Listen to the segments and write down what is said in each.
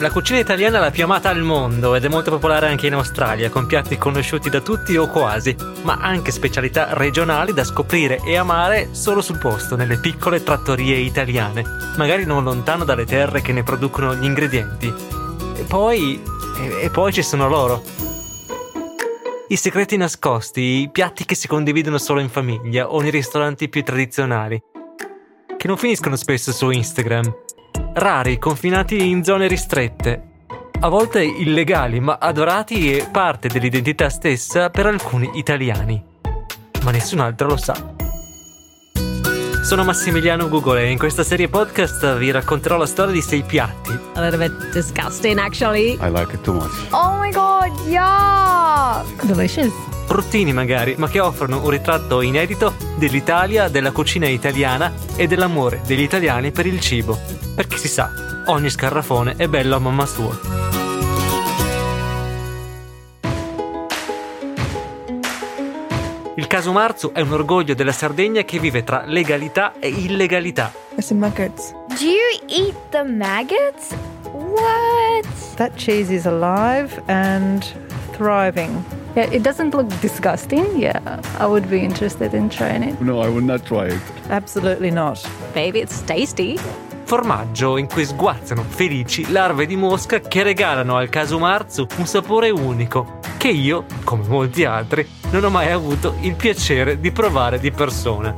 La cucina italiana è la più amata al mondo ed è molto popolare anche in Australia, con piatti conosciuti da tutti o quasi, ma anche specialità regionali da scoprire e amare solo sul posto, nelle piccole trattorie italiane, magari non lontano dalle terre che ne producono gli ingredienti. E poi... e, poi ci sono loro. I segreti nascosti, i piatti che si condividono solo in famiglia o nei ristoranti più tradizionali, che non finiscono spesso su Instagram rari, confinati in zone ristrette, a volte illegali, ma adorati e parte dell'identità stessa per alcuni italiani. Ma nessun altro lo sa. Sono Massimiliano Google e in questa serie podcast vi racconterò la storia di sei piatti. A little bit disgusting, actually. I like it too much. Oh my god, yeah! Delicious. Bruttini magari, ma che offrono un ritratto inedito dell'Italia, della cucina italiana e dell'amore degli italiani per il cibo. Perché si sa, ogni scarrafone è bello a mamma sua. Il caso Marzu è un orgoglio della Sardegna che vive tra legalità e illegalità. There's some maggots. Do you eat the maggots? What? That cheese is alive and thriving. Yeah, it doesn't look disgusting. Yeah, I would be interested in trying it. No, I would not try it. Absolutely not. Maybe it's tasty. Formaggio in cui sguazzano felici larve di mosca che regalano al caso Marzu un sapore unico che io, come molti altri, non ho mai avuto il piacere di provare di persona.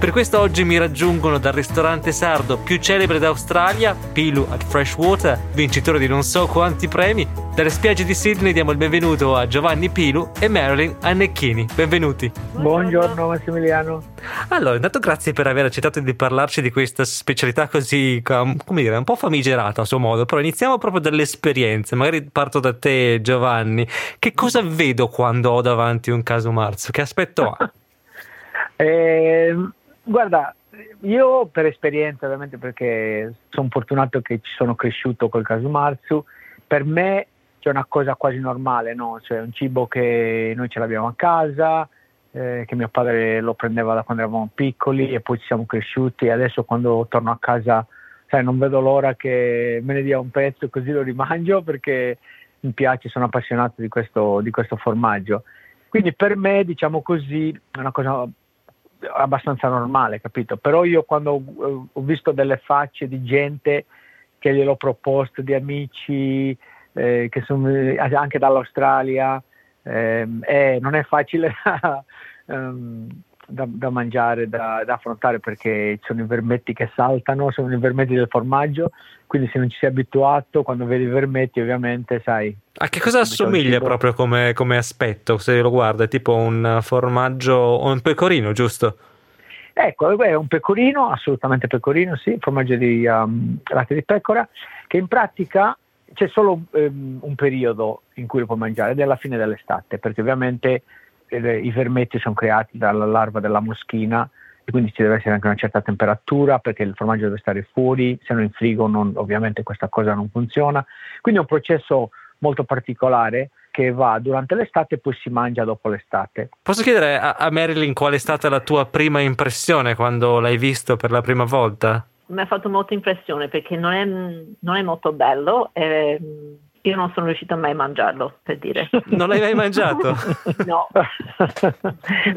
Per questo oggi mi raggiungono dal ristorante sardo più celebre d'Australia, Pilu at Freshwater, vincitore di non so quanti premi. Dalle spiagge di Sydney diamo il benvenuto a Giovanni Pilu e Marilyn Annecchini. Benvenuti. Buongiorno Massimiliano. Allora, intanto grazie per aver accettato di parlarci di questa specialità così, com- come dire, un po' famigerata a suo modo, però iniziamo proprio dalle esperienze. Magari parto da te Giovanni. Che cosa vedo quando ho davanti un caso Marzo? Che aspetto ha? Eh, guarda, io per esperienza, ovviamente perché sono fortunato che ci sono cresciuto col caso Marzu, per me c'è una cosa quasi normale, no? Cioè un cibo che noi ce l'abbiamo a casa, eh, che mio padre lo prendeva da quando eravamo piccoli e poi ci siamo cresciuti e adesso quando torno a casa sai, non vedo l'ora che me ne dia un pezzo così lo rimangio perché mi piace, sono appassionato di questo, di questo formaggio. Quindi per me, diciamo così, è una cosa abbastanza normale, capito? Però io quando ho, ho visto delle facce di gente che gliel'ho proposto, di amici eh, che sono anche dall'Australia, ehm, eh, non è facile da, da, mangiare, da, da, affrontare perché ci sono i vermetti che saltano, sono i vermetti del formaggio, quindi se non ci sei abituato, quando vedi i vermetti ovviamente sai... A che cosa assomiglia proprio come, come, aspetto, se lo guarda? È tipo un formaggio o un pecorino, giusto? Ecco, è un pecorino, assolutamente pecorino, sì, formaggio di um, latte di pecora, che in pratica c'è solo um, un periodo in cui lo puoi mangiare, ed è la fine dell'estate, perché ovviamente i vermetti sono creati dalla larva della moschina e quindi ci deve essere anche una certa temperatura perché il formaggio deve stare fuori, se no in frigo non, ovviamente questa cosa non funziona. Quindi è un processo molto particolare che va durante l'estate e poi si mangia dopo l'estate. Posso chiedere a, a Marilyn qual è stata la tua prima impressione quando l'hai visto per la prima volta? Mi ha fatto molta impressione perché non è, non è molto bello. E io non sono riuscita mai a mangiarlo, per dire. Non l'hai mai mangiato? no.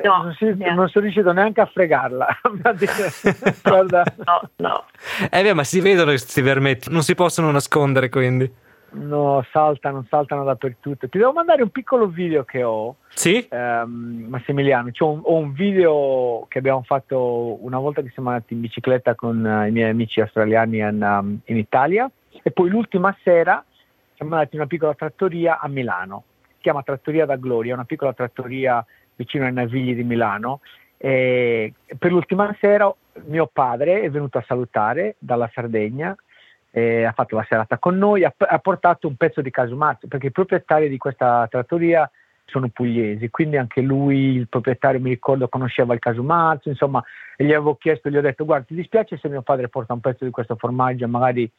no. Non, si, non, sono riuscito neanche a fregarla. Guarda. No, no. Eh beh, ma si vedono questi vermetti, non si possono nascondere quindi. No, saltano, saltano dappertutto. Ti devo mandare un piccolo video che ho. Sì? Um, Massimiliano, cioè un, ho un video che abbiamo fatto una volta che siamo andati in bicicletta con uh, i miei amici australiani in, um, in Italia e poi l'ultima sera siamo andati in una piccola trattoria a Milano, si chiama Trattoria da Gloria, una piccola trattoria vicino ai Navigli di Milano. E per l'ultima sera mio padre è venuto a salutare dalla Sardegna, ha fatto la serata con noi, ha, ha portato un pezzo di casumazzo, perché i proprietari di questa trattoria sono pugliesi, quindi anche lui, il proprietario, mi ricordo, conosceva il casumazzo, insomma, e gli avevo chiesto, gli ho detto, guarda, ti dispiace se mio padre porta un pezzo di questo formaggio, magari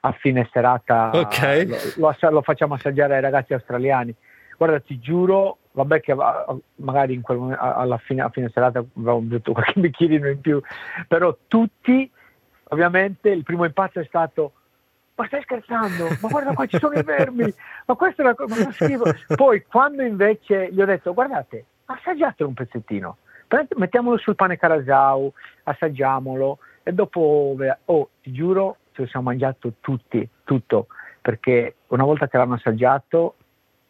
a fine serata okay. lo, lo, lo, facciamo assaggiare ai ragazzi australiani. Guarda, ti giuro, vabbè che magari in quel, alla fine, a fine serata avevamo bevuto qualche bicchierino in più, però tutti, ovviamente, il primo impatto è stato ma stai scherzando? Ma guarda qua ci sono i vermi, ma questo è una cosa, schifo. Poi quando invece gli ho detto, guardate, assaggiatelo un pezzettino, mettiamolo sul pane carasau, assaggiamolo e dopo, oh, ti giuro, ce lo siamo mangiato tutti, tutto, perché una volta che l'hanno assaggiato,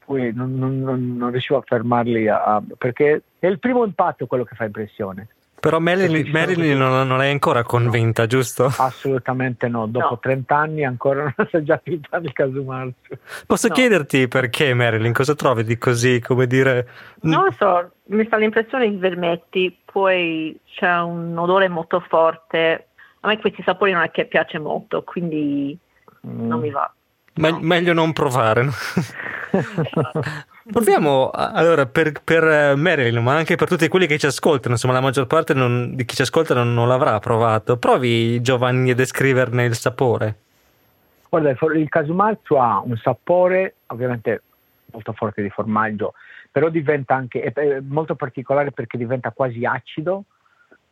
poi non, non- non- non riuscivo a fermarli, a- a- perché è il primo impatto quello che fa impressione. Però Marilyn, Marilyn non, non è ancora convinta, giusto? Assolutamente no, dopo No. 30 anni ancora non ho assaggiato il pane casumarzu. Posso No. chiederti perché, Marilyn? Cosa trovi di così, come dire... Non lo so, mi fa l'impressione i vermetti, poi c'è un odore molto forte. A me questi sapori non è che piace molto, quindi Mm. non mi va. Me- No. Meglio non provare. no? Proviamo allora per, per eh, Marilyn, ma anche per tutti quelli che ci ascoltano. Insomma, la maggior parte non- di chi ci ascolta non, non l'avrà provato. Provi, Giovanni, a descriverne il sapore. Guarda, il, casumarzu ha un sapore ovviamente molto forte di formaggio, però diventa anche è molto particolare perché diventa quasi acido,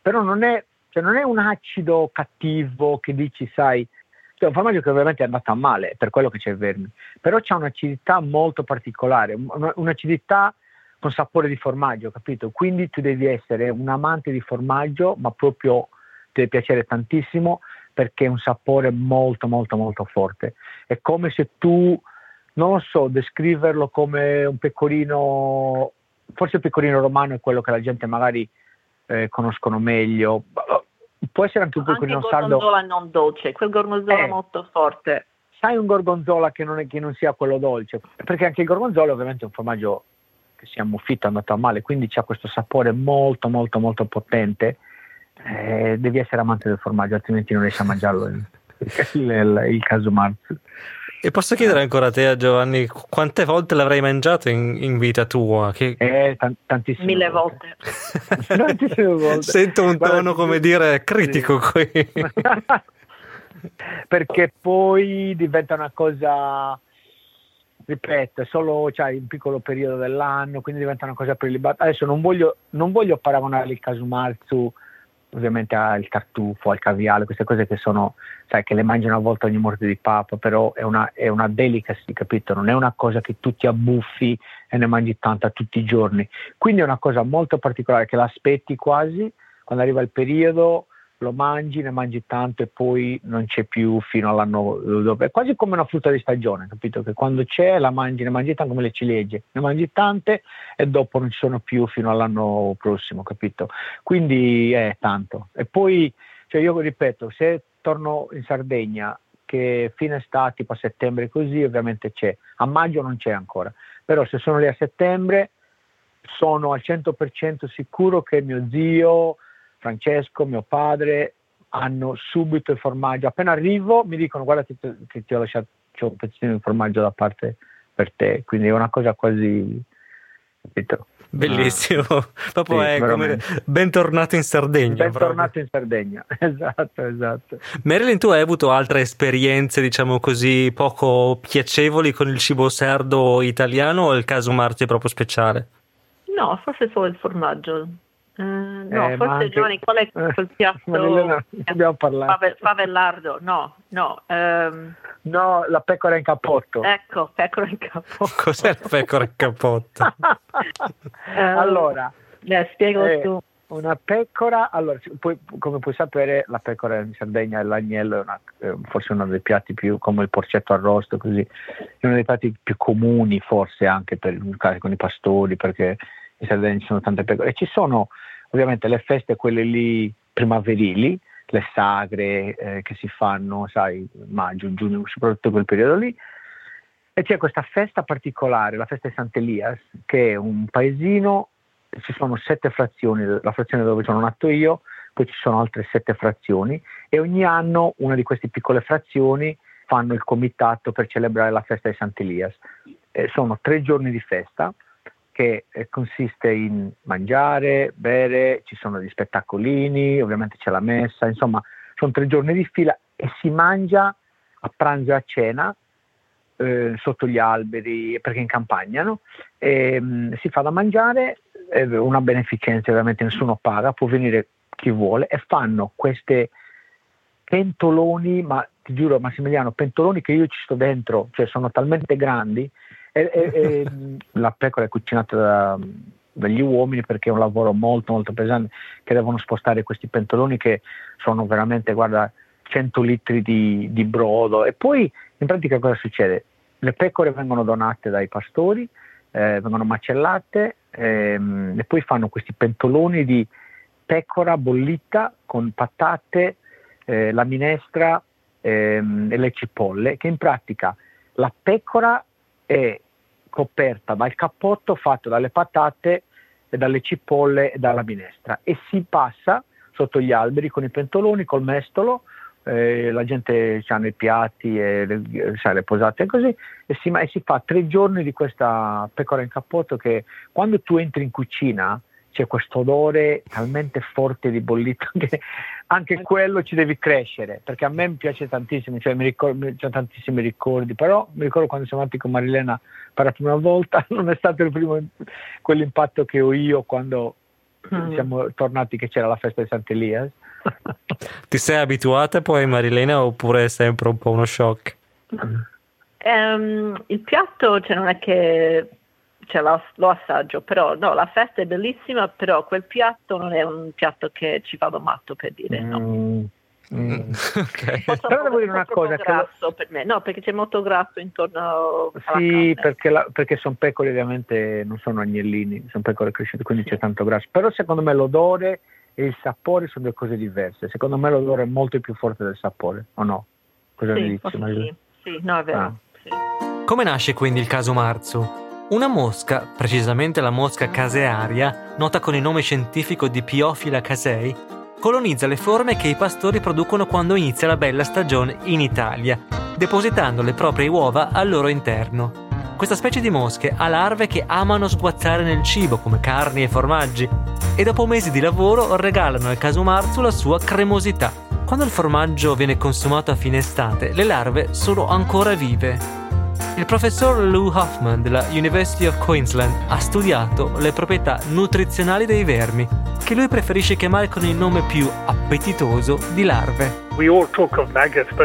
però non è, cioè non è un acido cattivo che dici, sai, cioè un formaggio che ovviamente è andato a male, per quello che c'è il vermi, però c'ha un'acidità molto particolare, un- un'acidità con sapore di formaggio, capito? Quindi tu devi essere un amante di formaggio, ma proprio ti deve piacere tantissimo perché è un sapore molto molto molto forte. È come se tu, non lo so, descriverlo come un pecorino, forse il pecorino romano è quello che la gente magari eh, conoscono meglio, può essere anche un pecorino il sardo. gorgonzola non dolce, quel gorgonzola Eh. molto forte. sai un gorgonzola che non, è- che non sia quello dolce, perché anche il gorgonzola ovviamente è un formaggio che si è ammuffito, è andato a male, quindi ha questo sapore molto molto molto potente, Eh, devi essere amante del formaggio, altrimenti non riesci a mangiarlo il, il, il, il casumarzu. E posso chiedere ancora a te, a Giovanni, quante volte l'avrai mangiato in, in vita tua? Che... Eh, tan- tantissime Mille volte. Tantissime volte. Sento un Guarda, tono, come dire, critico qui. perché poi diventa una cosa ripeto, è solo cioè, un piccolo periodo dell'anno, quindi diventa una cosa prelibata. Adesso non voglio, non voglio paragonare il casumarzu ovviamente al tartufo, al caviale, queste cose che sono, sai, che le mangi una volta ogni morte di papa, però è una, è una delicacy, capito? Non è una cosa che tu ti abbuffi e ne mangi tanta tutti i giorni. Quindi è una cosa molto particolare che l'aspetti quasi, quando arriva il periodo lo mangi, ne mangi tanto e poi non c'è più fino all'anno dopo. È quasi come una frutta di stagione, capito? Che quando c'è la mangi, ne mangi tante come le ciliegie, ne mangi tante e dopo non ci sono più fino all'anno prossimo, capito? Quindi è tanto. E poi, cioè io ripeto, se torno in Sardegna, che fine estate, tipo a settembre così, ovviamente c'è. A maggio non c'è ancora. Però se sono lì a settembre, sono al 100% sicuro che mio zio, Francesco, mio padre, hanno subito il formaggio. Appena arrivo mi dicono guarda che ti, che ti ho lasciato un pezzettino di formaggio da parte per te. Quindi è una cosa quasi... Capito? Bellissimo, proprio Sì, è come bentornato in Sardegna. proprio. Bentornato in Sardegna, esatto, esatto. Marilyn, tu hai avuto altre esperienze, diciamo così, poco piacevoli con il cibo sardo italiano o il caso Marti è proprio speciale? No, forse solo il formaggio. Eh, no, Eh, forse anche- Giovanni, qual è quel piatto? Marilena, ne abbiamo parlato. Fave- favellardo, no, no. ehm, No, la pecora in cappotto. ecco, pecora in capo. Cos'è la pecora in cappotto? Eh, allora, eh, spiegalo Eh, tu. Una pecora, allora, poi, come puoi sapere, la pecora in Sardegna e l'agnello è una- è forse uno dei piatti più, come il porcetto arrosto, così, è uno dei piatti più comuni, forse anche per il caso con i pastori, perché in Sardegna ci sono tante pecore. E ci sono ovviamente le feste, quelle lì primaverili, le sagre eh, che si fanno, sai, maggio, giugno, soprattutto quel periodo lì. E c'è questa festa particolare, la festa di Sant'Elias, che è un paesino ci sono sette frazioni, la frazione dove sono nato io, poi ci sono altre sette frazioni e ogni anno una di queste piccole frazioni fanno il comitato per celebrare la festa di Sant'Elias. Eh, sono tre giorni di festa che eh, consiste in mangiare, bere, ci sono degli spettacolini, ovviamente c'è la messa, insomma sono tre giorni di fila e si mangia a pranzo e a cena eh, sotto gli alberi, perché in campagna, no? E, mh, si fa da mangiare, eh, una beneficenza ovviamente nessuno paga, può venire chi vuole e fanno queste pentoloni, ma ti giuro Massimiliano, pentoloni che io ci sto dentro, cioè sono talmente grandi e, e, e la pecora è cucinata da, dagli uomini perché è un lavoro molto molto pesante che devono spostare questi pentoloni che sono veramente, guarda, 100 litri di, di brodo e poi in pratica cosa succede? Le pecore vengono donate dai pastori, eh, vengono macellate ehm, e poi fanno questi pentoloni di pecora bollita con patate, eh, la minestra ehm, e le cipolle, che in pratica la pecora è coperta dal cappotto fatto dalle patate e dalle cipolle e dalla minestra. E si passa sotto gli alberi con i pentoloni, col mestolo, eh, la gente ha i piatti e le, sai, le posate e così e si, e si, fa tre giorni di questa pecora in cappotto che quando tu entri in cucina c'è questo odore talmente forte di bollito che anche quello ci devi crescere perché a me piace tantissimo, cioè mi ricordo, ho tantissimi ricordi, però mi ricordo quando siamo andati con Marilena per la prima volta, non è stato il primo quell'impatto che ho io quando mm. siamo tornati che c'era la festa di Sant'Elias Ti sei abituata poi Marilena oppure è sempre un po' uno shock? Um, il piatto cioè, non è che cioè, lo, lo, assaggio, però no, la festa è bellissima, però quel piatto non è un piatto che ci vado matto per dire no. Mm. Mm. okay. Però devo dire una cosa grasso per me, no, perché c'è molto grasso intorno alla Sì, perché, la, perché sono pecore ovviamente non sono agnellini, sono pecore cresciute, quindi sì. c'è tanto grasso. Però secondo me l'odore e il sapore sono due cose diverse. Secondo me l'odore è molto più forte del sapore, o no? Cosa sì, ne dici? Sì. sì, no, è vero. Ah. Sì. Come nasce quindi il caso Marzu? Una mosca, precisamente la mosca casearia, nota con il nome scientifico di Piophila casei, colonizza le forme che i pastori producono quando inizia la bella stagione in Italia, depositando le proprie uova al loro interno. Questa specie di mosche ha larve che amano sguazzare nel cibo come carni e formaggi e dopo mesi di lavoro regalano al casumarzu la sua cremosità. Quando il formaggio viene consumato a fine estate, le larve sono ancora vive il professor Lou Hoffman della University of Queensland ha studiato le proprietà nutrizionali dei vermi, che lui preferisce chiamare con il nome più appetitoso di larve.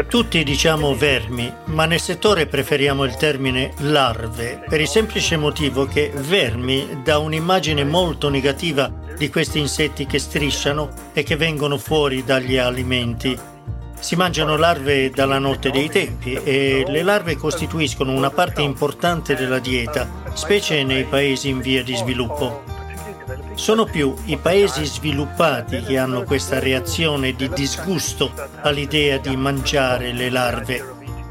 Tutti diciamo vermi, ma nel settore preferiamo il termine larve, per il semplice motivo che vermi dà un'immagine molto negativa di questi insetti che strisciano e che vengono fuori dagli alimenti si mangiano larve dalla notte dei tempi e le larve costituiscono una parte importante della dieta, specie nei paesi in via di sviluppo. Sono più i paesi sviluppati che hanno questa reazione di disgusto all'idea di mangiare le larve.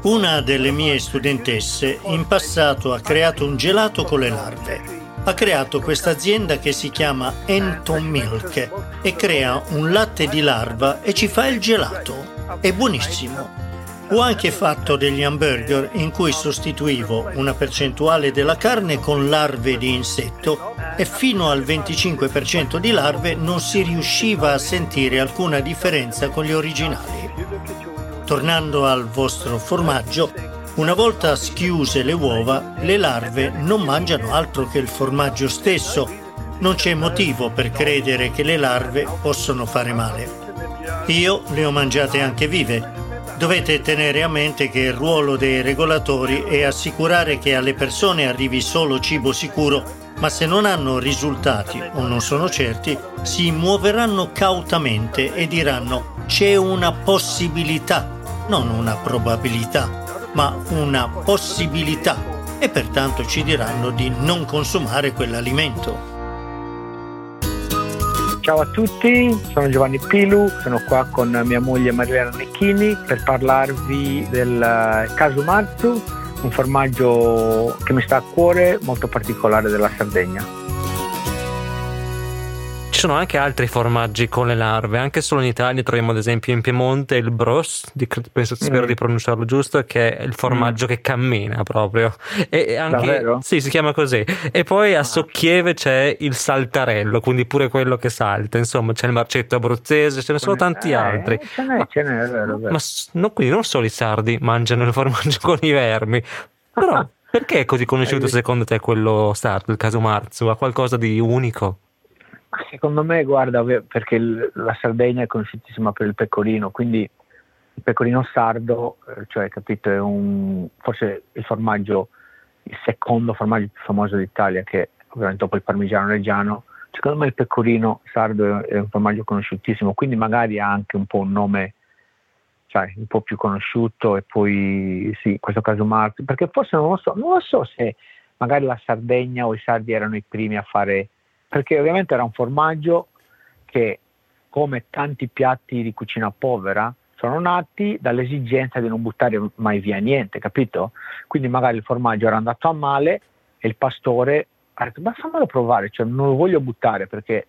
Una delle mie studentesse in passato ha creato un gelato con le larve. Ha creato questa azienda che si chiama Enton Milk e crea un latte di larva e ci fa il gelato. È buonissimo. Ho anche fatto degli hamburger in cui sostituivo una percentuale della carne con larve di insetto e fino al 25% di larve non si riusciva a sentire alcuna differenza con gli originali. Tornando al vostro formaggio, una volta schiuse le uova, le larve non mangiano altro che il formaggio stesso. Non c'è motivo per credere che le larve possono fare male. Io le ho mangiate anche vive. Dovete tenere a mente che il ruolo dei regolatori è assicurare che alle persone arrivi solo cibo sicuro, ma se non hanno risultati o non sono certi, si muoveranno cautamente e diranno c'è una possibilità, non una probabilità, ma una possibilità e pertanto ci diranno di non consumare quell'alimento. Ciao a tutti, sono Giovanni Pilu, sono qua con mia moglie Marilena Necchini per parlarvi del eh, caso Marzu, un formaggio che mi sta a cuore, molto particolare della Sardegna sono anche altri formaggi con le larve, anche solo in Italia troviamo ad esempio in Piemonte il bros, di, penso, spero mm. di pronunciarlo giusto, che è il formaggio mm. che cammina proprio. E anche, Davvero? Sì, si chiama così. E poi a ah. Socchieve c'è il saltarello, quindi pure quello che salta, insomma c'è il marcetto abruzzese, ce ne sono tanti eh, altri. Ce n'è, ma, ce n'è, vero, vero. Ma no, quindi non solo i sardi mangiano il formaggio con i vermi, però... Perché è così conosciuto secondo te quello sardo, il caso Marzu? Ha qualcosa di unico? Secondo me, guarda, perché la Sardegna è conosciutissima per il pecorino, quindi il pecorino sardo, eh, cioè capito, è un, forse il formaggio, il secondo formaggio più famoso d'Italia che ovviamente dopo il parmigiano reggiano, secondo me il pecorino sardo è un formaggio conosciutissimo, quindi magari ha anche un po' un nome sai, un po' più conosciuto e poi sì, in questo caso Marco, perché forse non lo so, non lo so se magari la Sardegna o i sardi erano i primi a fare, perché ovviamente era un formaggio che come tanti piatti di cucina povera sono nati dall'esigenza di non buttare mai via niente, capito? Quindi magari il formaggio era andato a male e il pastore ha detto ma fammelo provare, cioè non lo voglio buttare perché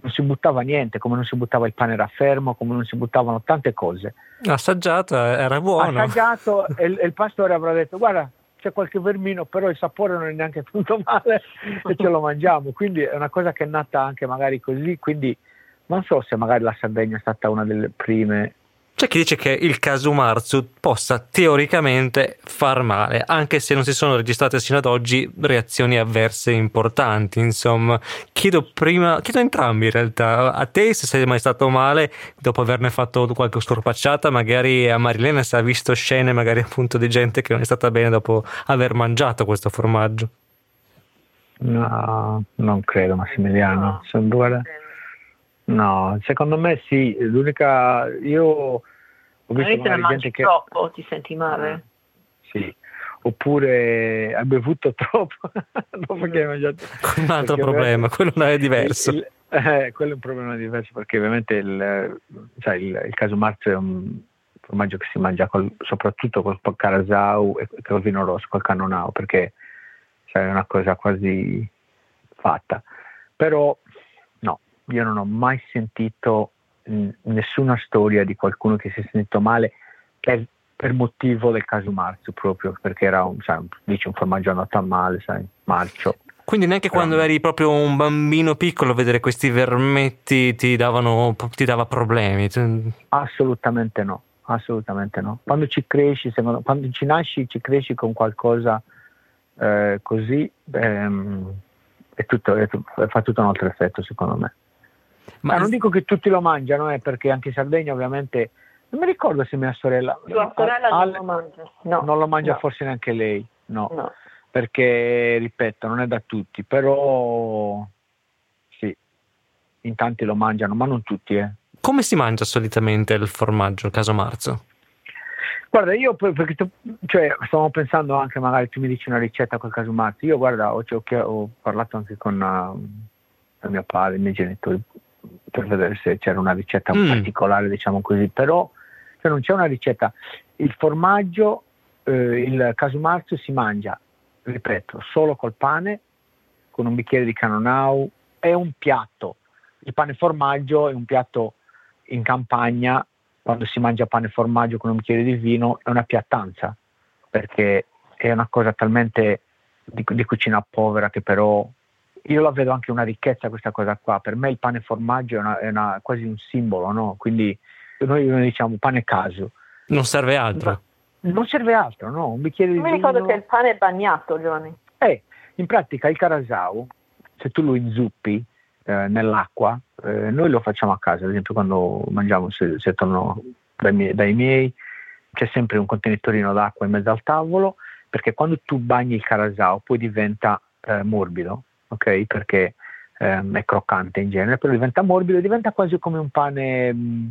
non si buttava niente, come non si buttava il pane raffermo, come non si buttavano tante cose. Assaggiato, eh, era buono. Assaggiato e, e il pastore avrà detto guarda c'è qualche vermino, però il sapore non è neanche tanto male e ce lo mangiamo. Quindi è una cosa che è nata anche magari così, quindi non so se magari la Sardegna è stata una delle prime c'è chi dice che il caso possa teoricamente far male, anche se non si sono registrate sino ad oggi reazioni avverse importanti. Insomma, chiedo prima, chiedo entrambi in realtà, a te se sei mai stato male dopo averne fatto qualche scorpacciata, magari a Marilena se ha visto scene magari appunto di gente che non è stata bene dopo aver mangiato questo formaggio. No, non credo Massimiliano. Due No, secondo me sì, l'unica io ho visto magari gente che troppo, ti senti male? Sì. Oppure hai bevuto troppo dopo che hai mangiato. Un altro problema, quello è diverso. Il, eh, quello è un problema diverso perché ovviamente il, cioè il, il caso marzo è un formaggio che si mangia col, soprattutto col carasau e col vino rosso, col cannonau, perché cioè, è una cosa quasi fatta. Però io non ho mai sentito mh, nessuna storia di qualcuno che si è sentito male per, per motivo del caso Marzo proprio perché era un, sai, dice un formaggio andato a male, sai, marcio. Quindi neanche Però quando eri proprio un bambino piccolo vedere questi vermetti ti, davano, ti dava problemi? Assolutamente no, assolutamente no. Quando ci cresci, secondo, quando ci nasci, ci cresci con qualcosa eh, così, ehm, è tutto, è, fa tutto un altro effetto secondo me. Ma non dico che tutti lo mangiano, eh, perché anche in Sardegna ovviamente non mi ricordo se mia sorella. Tua sorella al, non lo mangia. No, non lo mangia no. forse neanche lei, no. no. Perché, ripeto, non è da tutti, però sì, in tanti lo mangiano, ma non tutti. Eh. Come si mangia solitamente il formaggio, caso marzo? Guarda, io perché tu, cioè, stavo pensando anche, magari tu mi dici una ricetta col caso marzo. Io guarda, ho, ho parlato anche con uh, mio padre, i miei genitori, per vedere se c'era una ricetta mm. particolare, diciamo così, però cioè non c'è una ricetta. Il formaggio, eh, il casumarzo si mangia, ripeto, solo col pane, con un bicchiere di canonau, è un piatto. Il pane formaggio è un piatto in campagna, quando si mangia pane formaggio con un bicchiere di vino, è una piattanza, perché è una cosa talmente di, di cucina povera che però io la vedo anche una ricchezza questa cosa qua. Per me il pane formaggio è, una, è una, quasi un simbolo, no? Quindi noi, noi diciamo pane caso. Non serve altro. Ma non serve altro, no? Un bicchiere di vino. Mi ricordo che il pane è bagnato, Giovanni. Eh, in pratica il carasau, se tu lo inzuppi eh, nell'acqua, eh, noi lo facciamo a casa, ad esempio quando mangiamo, se, se torno dai miei, dai miei, c'è sempre un contenitorino d'acqua in mezzo al tavolo, perché quando tu bagni il carasau poi diventa eh, morbido, ok? Perché ehm, è croccante in genere, però diventa morbido, diventa quasi come un pane, mh, mm,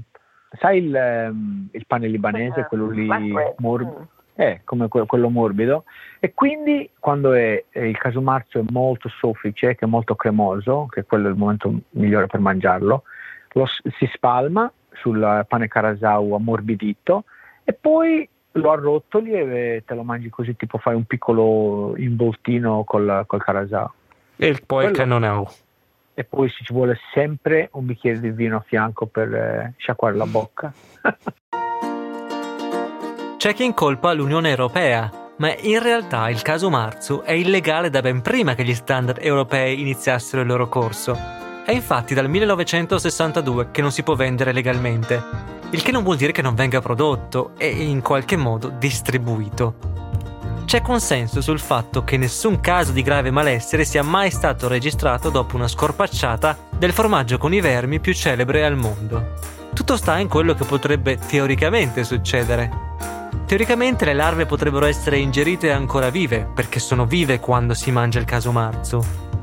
sai il, ehm, il, pane libanese, eh, quello lì morbido? Mm. È come quello morbido e quindi quando è, è il casumarzo è molto soffice, che è molto cremoso, che quello è il momento migliore per mangiarlo, lo, si spalma sul pane carasau ammorbidito e poi lo arrotoli e te lo mangi così, tipo fai un piccolo involtino col, col carasau. E poi il cannonau. E poi ci vuole sempre un bicchiere di vino a fianco per eh, sciacquare la bocca. C'è chi incolpa l'Unione Europea, ma in realtà il caso Marzu è illegale da ben prima che gli standard europei iniziassero il loro corso. È infatti dal 1962 che non si può vendere legalmente, il che non vuol dire che non venga prodotto e in qualche modo distribuito c'è consenso sul fatto che nessun caso di grave malessere sia mai stato registrato dopo una scorpacciata del formaggio con i vermi più celebre al mondo. Tutto sta in quello che potrebbe teoricamente succedere. Teoricamente le larve potrebbero essere ingerite ancora vive, perché sono vive quando si mangia il caso marzu,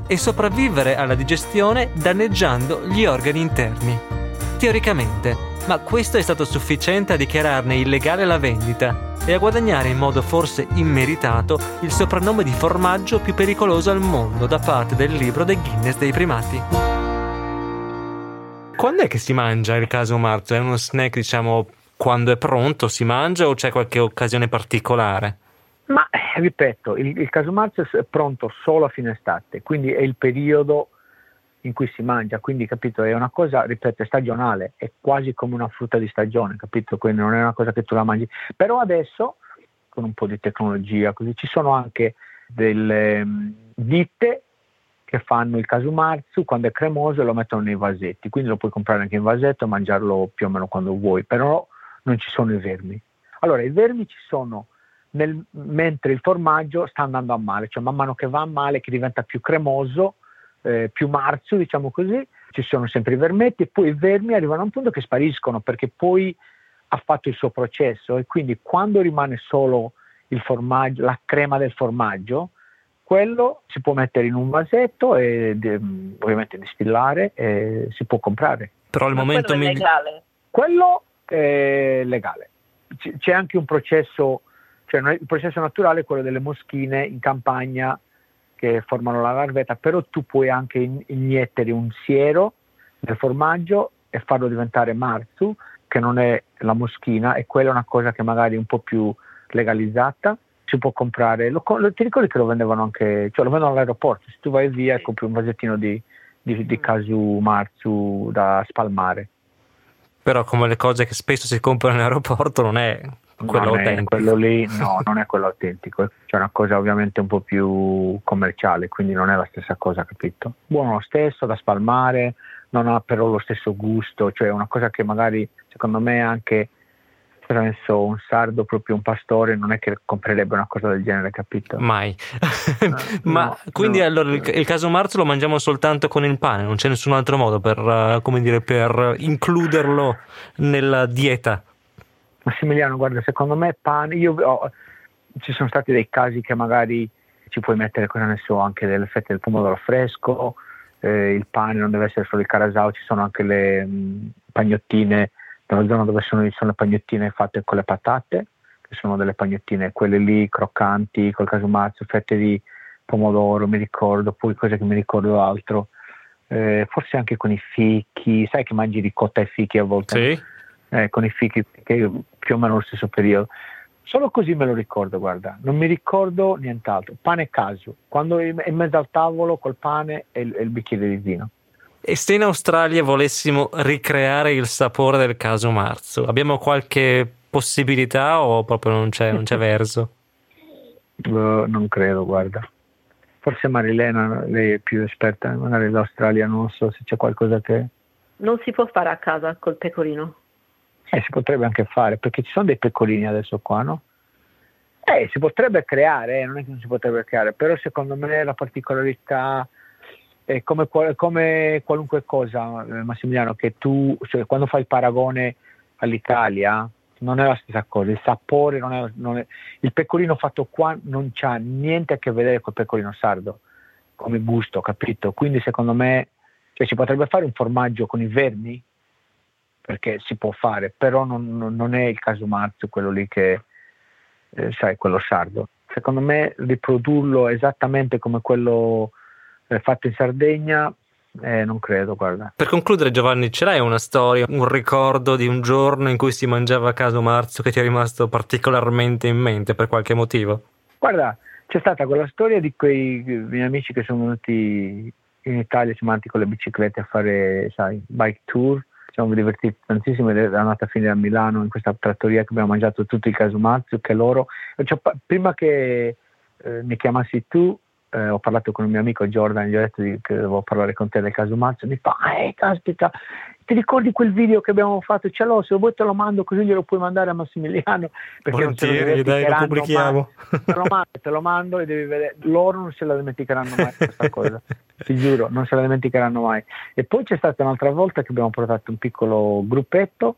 e sopravvivere alla digestione danneggiando gli organi interni. Teoricamente, ma questo è stato sufficiente a dichiararne illegale la vendita e a guadagnare in modo forse immeritato il soprannome di formaggio più pericoloso al mondo da parte del libro dei Guinness dei primati. Quando è che si mangia il caso marzo? È uno snack, diciamo, quando è pronto si mangia o c'è qualche occasione particolare? Ma eh, ripeto, il, il caso marzo è pronto solo a fine estate, quindi è il periodo in cui si mangia, quindi capito, è una cosa, ripeto, stagionale, è quasi come una frutta di stagione, capito? Quindi non è una cosa che tu la mangi. Però adesso, con un po' di tecnologia, così ci sono anche delle um, ditte che fanno il casumarzu quando è cremoso e lo mettono nei vasetti, quindi lo puoi comprare anche in vasetto e mangiarlo più o meno quando vuoi, però non ci sono i vermi. Allora, i vermi ci sono nel, mentre il formaggio sta andando a male, cioè man mano che va a male, che diventa più cremoso, eh, più marzo, diciamo così, ci sono sempre i vermetti e poi i vermi arrivano a un punto che spariscono perché poi ha fatto il suo processo e quindi quando rimane solo il formaggio, la crema del formaggio, quello si può mettere in un vasetto e ovviamente distillare e si può comprare. Però al Ma momento quello è legale. Quello è legale. C- c'è anche un processo, cioè il processo naturale è quello delle moschine in campagna che formano la larvetta, però tu puoi anche in- iniettere un siero nel formaggio e farlo diventare marzu, che non è la moschina, e quella è una cosa che magari è un po' più legalizzata. Si può comprare, lo, lo- ti ricordi che lo vendevano anche, cioè lo vendono all'aeroporto, se tu vai via e compri un vasettino di, di, di casu marzu da spalmare. Però come le cose che spesso si comprano in aeroporto non è quello non quello lì, no, non è quello autentico, c'è una cosa ovviamente un po' più commerciale, quindi non è la stessa cosa, capito? Buono lo stesso, da spalmare, non ha però lo stesso gusto, cioè una cosa che magari secondo me anche penso un sardo, proprio un pastore, non è che comprerebbe una cosa del genere, capito? Mai. Ma no, quindi no. allora il, il caso marzo lo mangiamo soltanto con il pane, non c'è nessun altro modo per, eh, come dire, per includerlo nella dieta. Massimiliano, guarda, secondo me pane, io ho- ci sono stati dei casi che magari ci puoi mettere, cosa ne so, anche delle fette del pomodoro fresco, eh, il pane non deve essere solo il carasau, ci sono anche le mh, pagnottine, nella zona dove sono, sono le pagnottine fatte con le patate, che sono delle pagnottine, quelle lì croccanti, col casumazzo, fette di pomodoro, mi ricordo, poi cose che mi ricordo altro, eh, forse anche con i fichi, sai che mangi ricotta e fichi a volte? Sì. Eh, con i fichi che più o meno lo stesso periodo. Solo così me lo ricordo, guarda, non mi ricordo nient'altro. Pane caso, quando è in mezzo al tavolo col pane e il, e il bicchiere di vino. E se in Australia volessimo ricreare il sapore del caso marzo, abbiamo qualche possibilità o proprio non c'è, non c'è verso? Eh, non credo, guarda. Forse Marilena, lei è più esperta, magari l'Australia, non so se c'è qualcosa che... Non si può fare a casa col pecorino. Eh, si potrebbe anche fare, perché ci sono dei pecorini adesso qua, no? Eh, si potrebbe creare, eh, non è che non si potrebbe creare, però secondo me la particolarità è come, come qualunque cosa, eh, Massimiliano, che tu, cioè, quando fai il paragone all'Italia, non è la stessa cosa, il sapore non è, non è- il pecorino fatto qua non c'ha niente a che vedere col pecorino sardo, come gusto, capito? Quindi secondo me, cioè, si potrebbe fare un formaggio con i vermi, perché si può fare, però non, non- è il caso marzo quello lì che, eh, sai, quello sardo. Secondo me riprodurlo esattamente come quello eh, fatto in Sardegna, eh, non credo, guarda. Per concludere, Giovanni, ce l'hai una storia, un ricordo di un giorno in cui si mangiava caso marzo che ti è rimasto particolarmente in mente per qualche motivo? Guarda, c'è stata quella storia di quei miei amici che sono venuti in Italia, siamo andati con le biciclette a fare, sai, bike tour. Ci siamo divertiti tantissimo ed è andata a finire a Milano in questa trattoria che abbiamo mangiato tutto il casumazzo che loro. Cioè, prima che eh, mi chiamassi tu, eh, ho parlato con un mio amico Jordan, gli ho detto di, che devo parlare con te del caso Mazzo, mi fa, eh, caspita, ti ricordi quel video che abbiamo fatto? Ce l'ho, se vuoi te lo mando così glielo puoi mandare a Massimiliano. Perché non se lo dai, lo pubblichiamo. mai. Te lo, mando, te lo mando e devi vedere, loro non se la dimenticheranno mai questa cosa, ti giuro, non se la dimenticheranno mai. E poi c'è stata un'altra volta che abbiamo portato un piccolo gruppetto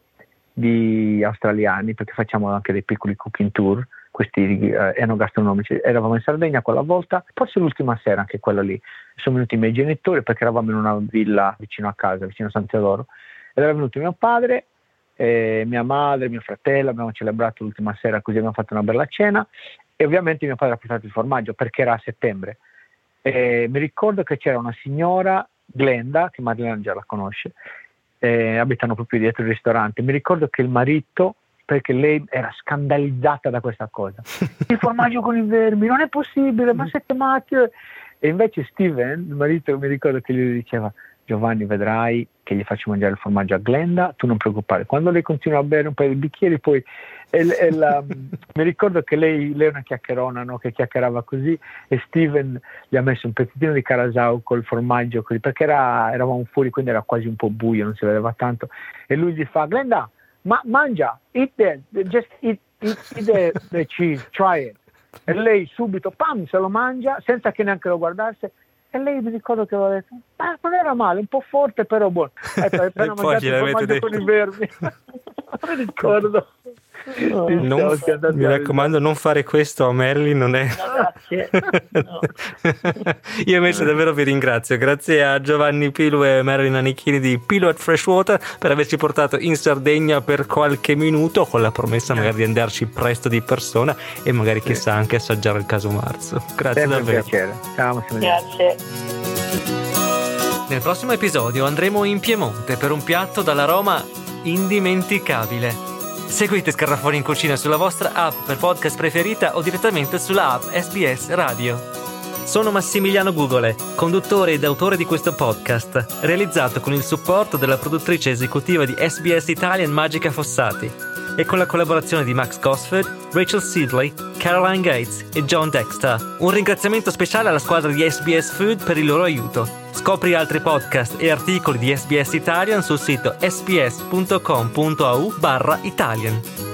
di australiani, perché facciamo anche dei piccoli cooking tour, questi eh, enogastronomici. Eravamo in Sardegna quella volta, forse l'ultima sera anche quella lì. Sono venuti i miei genitori perché eravamo in una villa vicino a casa, vicino a San Teodoro, ed era venuto mio padre, eh, mia madre, mio fratello, abbiamo celebrato l'ultima sera così abbiamo fatto una bella cena e ovviamente mio padre ha portato il formaggio perché era a settembre. Eh, mi ricordo che c'era una signora, Glenda, che Marilena già la conosce, eh, abitano proprio dietro il ristorante. Mi ricordo che il marito, perché lei era scandalizzata da questa cosa, il formaggio con i vermi, non è possibile, ma siete matti. E invece Steven, il marito, mi ricordo che gli diceva, Giovanni vedrai che gli faccio mangiare il formaggio a Glenda, tu non preoccupare. Quando lei continua a bere un paio di bicchieri, poi e, e la, mi ricordo che lei, lei è una chiacchierona, no? che chiacchierava così, e Steven gli ha messo un pezzettino di carasau col formaggio, così, perché era, eravamo fuori, quindi era quasi un po' buio, non si vedeva tanto, e lui gli fa, Glenda, ma, mangia, eat that, just eat, eat, eat the, the cheese, try it. E lei subito, pam, se lo mangia, senza che neanche lo guardasse, e lei mi ricordo che aveva detto, ma non era male, un po' forte però buono. Ecco, appena E poi gliel'avete detto. con i vermi. mi ricordo. Non- mi raccomando, non fare questo a Marilyn, non è. grazie. No. Io invece davvero vi ringrazio. Grazie a Giovanni Pilu e Marilyn Anichini di Pilu at Freshwater per averci portato in Sardegna per qualche minuto, con la promessa magari di andarci presto di persona e magari chissà anche assaggiare il caso Marzo. Grazie Sempre un davvero. piacere. Ciao. Grazie. Nel prossimo episodio andremo in Piemonte per un piatto dall'aroma indimenticabile. Seguite Scarrafoni in cucina sulla vostra app per podcast preferita o direttamente sulla app SBS Radio. Sono Massimiliano Gugole, conduttore ed autore di questo podcast, realizzato con il supporto della produttrice esecutiva di SBS Italian Magica Fossati e con la collaborazione di Max Gosford, Rachel Sidley, Caroline Gates e John Dexter. Un ringraziamento speciale alla squadra di SBS Food per il loro aiuto. Scopri altri podcast e articoli di SBS Italian sul sito sbs.com.au barra Italian.